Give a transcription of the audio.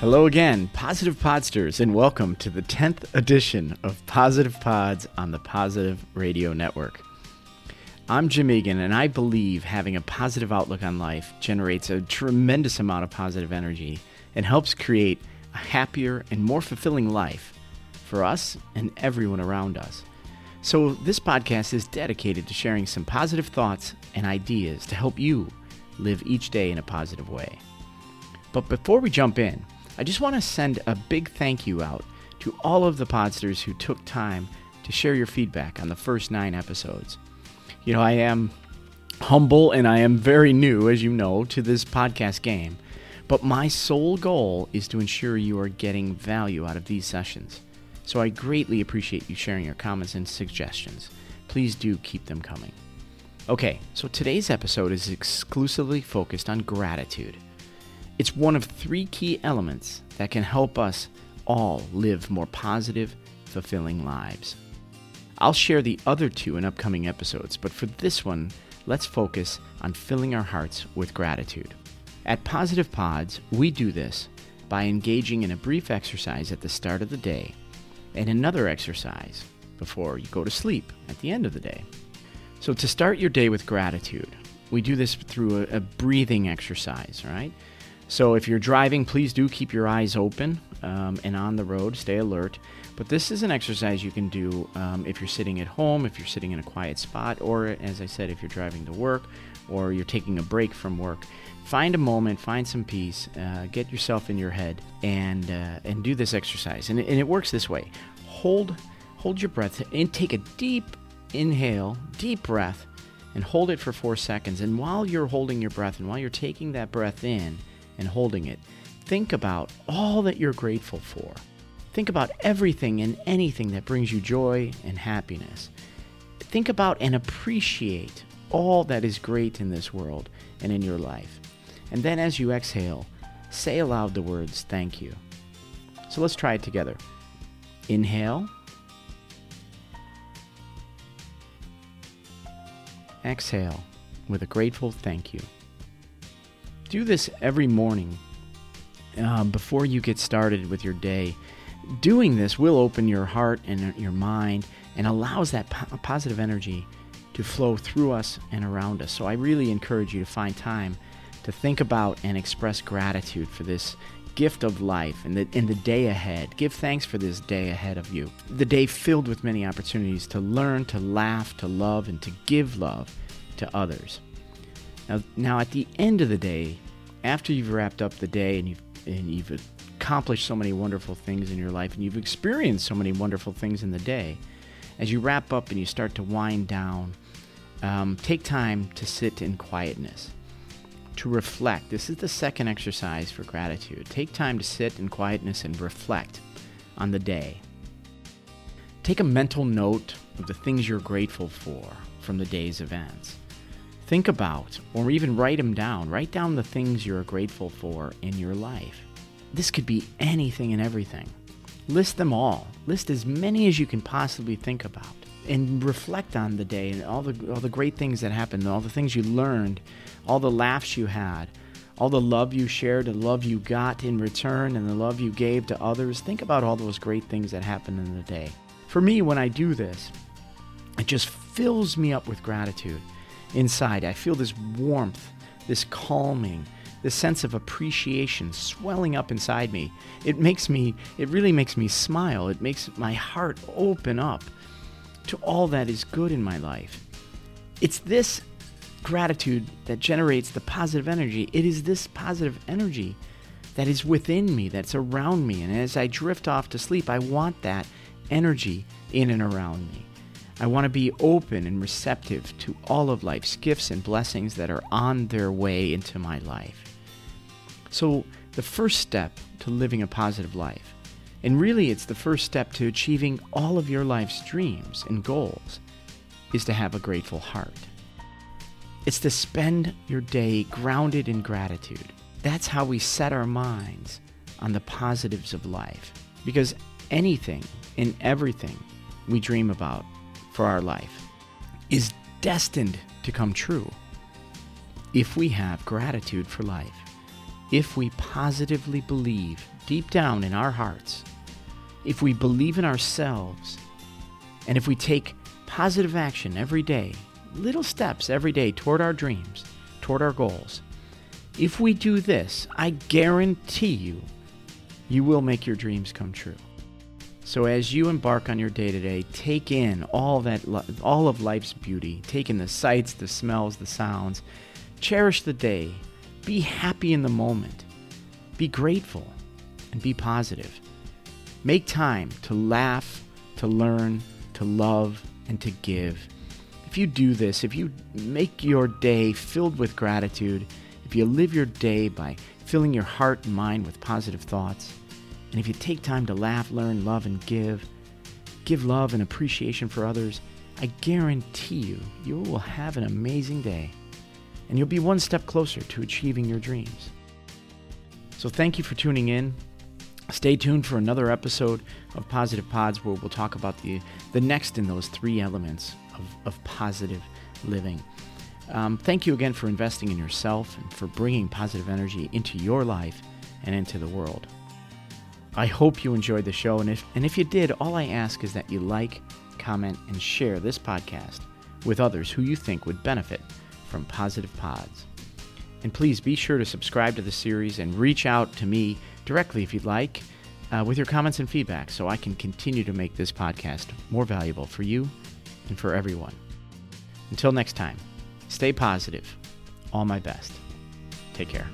Hello again, Positive Podsters, and welcome to the 10th edition of Positive Pods on the Positive Radio Network. I'm Jim Egan, and I believe having a positive outlook on life generates a tremendous amount of positive energy and helps create a happier and more fulfilling life for us and everyone around us. So, this podcast is dedicated to sharing some positive thoughts and ideas to help you live each day in a positive way. But before we jump in, I just want to send a big thank you out to all of the podsters who took time to share your feedback on the first nine episodes. You know, I am humble and I am very new, as you know, to this podcast game, but my sole goal is to ensure you are getting value out of these sessions. So I greatly appreciate you sharing your comments and suggestions. Please do keep them coming. Okay, so today's episode is exclusively focused on gratitude. It's one of three key elements that can help us all live more positive, fulfilling lives. I'll share the other two in upcoming episodes, but for this one, let's focus on filling our hearts with gratitude. At Positive Pods, we do this by engaging in a brief exercise at the start of the day and another exercise before you go to sleep at the end of the day. So, to start your day with gratitude, we do this through a, a breathing exercise, right? So, if you're driving, please do keep your eyes open um, and on the road, stay alert. But this is an exercise you can do um, if you're sitting at home, if you're sitting in a quiet spot, or as I said, if you're driving to work or you're taking a break from work. Find a moment, find some peace, uh, get yourself in your head, and uh, and do this exercise. And, and it works this way: hold hold your breath and take a deep inhale, deep breath, and hold it for four seconds. And while you're holding your breath, and while you're taking that breath in and holding it, think about all that you're grateful for. Think about everything and anything that brings you joy and happiness. Think about and appreciate all that is great in this world and in your life. And then as you exhale, say aloud the words, thank you. So let's try it together. Inhale. Exhale with a grateful thank you. Do this every morning um, before you get started with your day. Doing this will open your heart and your mind and allows that po- positive energy to flow through us and around us. So I really encourage you to find time to think about and express gratitude for this gift of life and the, in the day ahead. Give thanks for this day ahead of you. The day filled with many opportunities to learn, to laugh, to love, and to give love to others. Now, now at the end of the day, after you've wrapped up the day and you've and you've accomplished so many wonderful things in your life and you've experienced so many wonderful things in the day, as you wrap up and you start to wind down, um, take time to sit in quietness, to reflect. This is the second exercise for gratitude. Take time to sit in quietness and reflect on the day. Take a mental note of the things you're grateful for from the day's events. Think about, or even write them down. Write down the things you're grateful for in your life. This could be anything and everything. List them all. List as many as you can possibly think about and reflect on the day and all the all the great things that happened, all the things you learned, all the laughs you had, all the love you shared, the love you got in return, and the love you gave to others. Think about all those great things that happened in the day. For me, when I do this, it just fills me up with gratitude inside. I feel this warmth, this calming, this sense of appreciation swelling up inside me. It makes me, it really makes me smile. It makes my heart open up to all that is good in my life. It's this gratitude that generates the positive energy. It is this positive energy that is within me, that's around me. And as I drift off to sleep, I want that energy in and around me. I want to be open and receptive to all of life's gifts and blessings that are on their way into my life. So, the first step to living a positive life and really, it's the first step to achieving all of your life's dreams and goals is to have a grateful heart. It's to spend your day grounded in gratitude. That's how we set our minds on the positives of life. Because anything and everything we dream about for our life is destined to come true if we have gratitude for life. if we positively believe deep down in our hearts, if we believe in ourselves, and if we take positive action every day, little steps every day toward our dreams, toward our goals, if we do this, I guarantee you, you will make your dreams come true. So as you embark on your day to day, take in all that all of life's beauty. Take in the sights, the smells, the sounds. Cherish the day. Be happy in the moment. Be grateful and be positive. Make time to laugh, to learn, to love, and to give. If you do this, if you make your day filled with gratitude, if you live your day by filling your heart and mind with positive thoughts, and if you take time to laugh, learn, love, and give, give love and appreciation for others, I guarantee you, you will have an amazing day and you'll be one step closer to achieving your dreams. So, thank you for tuning in. Stay tuned for another episode of Positive Pods where we'll talk about the, the next in those three elements of, of positive living. Um, thank you again for investing in yourself and for bringing positive energy into your life and into the world. I hope you enjoyed the show, and if, and if you did, all I ask is that you like, comment, and share this podcast with others who you think would benefit from Positive Pods. And please be sure to subscribe to the series and reach out to me directly if you'd like uh, with your comments and feedback so I can continue to make this podcast more valuable for you and for everyone. Until next time. Stay positive. All my best. Take care.